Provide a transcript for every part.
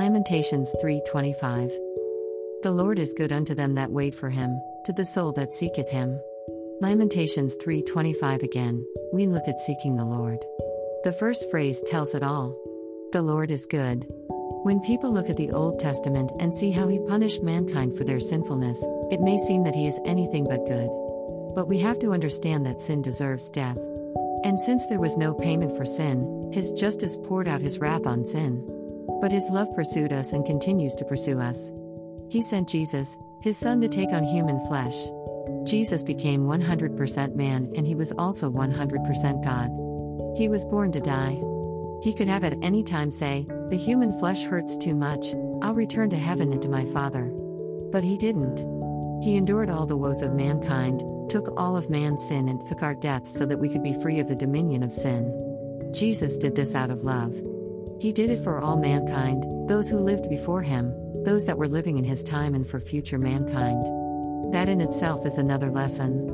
Lamentations 3:25 The Lord is good unto them that wait for him, to the soul that seeketh him. Lamentations 3:25 again. We look at seeking the Lord. The first phrase tells it all. The Lord is good. When people look at the Old Testament and see how he punished mankind for their sinfulness, it may seem that he is anything but good. But we have to understand that sin deserves death. And since there was no payment for sin, his justice poured out his wrath on sin. But his love pursued us and continues to pursue us. He sent Jesus, his son, to take on human flesh. Jesus became 100% man and he was also 100% God. He was born to die. He could have at any time say, The human flesh hurts too much, I'll return to heaven and to my Father. But he didn't. He endured all the woes of mankind, took all of man's sin, and took our death so that we could be free of the dominion of sin. Jesus did this out of love. He did it for all mankind, those who lived before him, those that were living in his time, and for future mankind. That in itself is another lesson.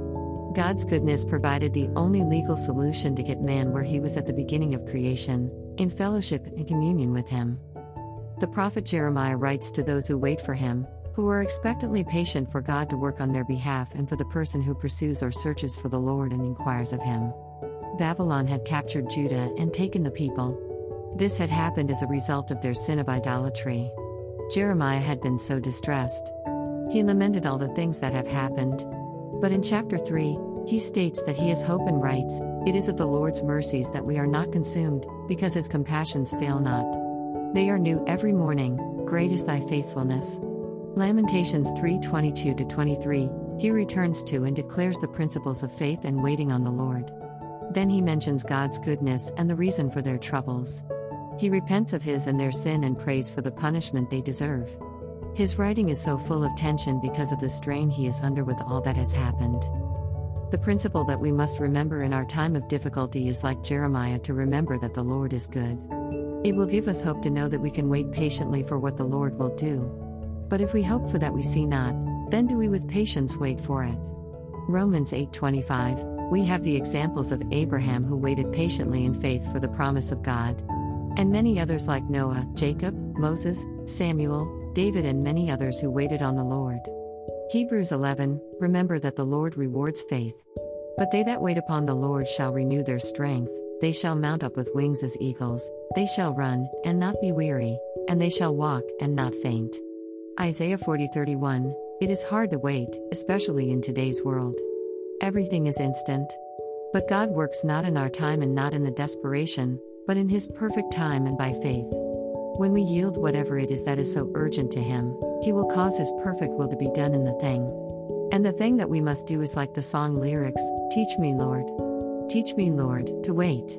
God's goodness provided the only legal solution to get man where he was at the beginning of creation, in fellowship and communion with him. The prophet Jeremiah writes to those who wait for him, who are expectantly patient for God to work on their behalf and for the person who pursues or searches for the Lord and inquires of him. Babylon had captured Judah and taken the people. This had happened as a result of their sin of idolatry. Jeremiah had been so distressed. He lamented all the things that have happened. But in chapter 3, he states that he has hope and writes, It is of the Lord's mercies that we are not consumed, because his compassions fail not. They are new every morning, great is thy faithfulness. Lamentations 3:22 23, he returns to and declares the principles of faith and waiting on the Lord. Then he mentions God's goodness and the reason for their troubles. He repents of his and their sin and prays for the punishment they deserve. His writing is so full of tension because of the strain he is under with all that has happened. The principle that we must remember in our time of difficulty is like Jeremiah to remember that the Lord is good. It will give us hope to know that we can wait patiently for what the Lord will do. But if we hope for that we see not, then do we with patience wait for it. Romans 8:25 We have the examples of Abraham who waited patiently in faith for the promise of God and many others like Noah, Jacob, Moses, Samuel, David, and many others who waited on the Lord. Hebrews 11 Remember that the Lord rewards faith. But they that wait upon the Lord shall renew their strength, they shall mount up with wings as eagles, they shall run, and not be weary, and they shall walk, and not faint. Isaiah 40 31 It is hard to wait, especially in today's world. Everything is instant. But God works not in our time and not in the desperation, but in His perfect time and by faith. When we yield whatever it is that is so urgent to Him, He will cause His perfect will to be done in the thing. And the thing that we must do is like the song lyrics Teach me, Lord. Teach me, Lord, to wait.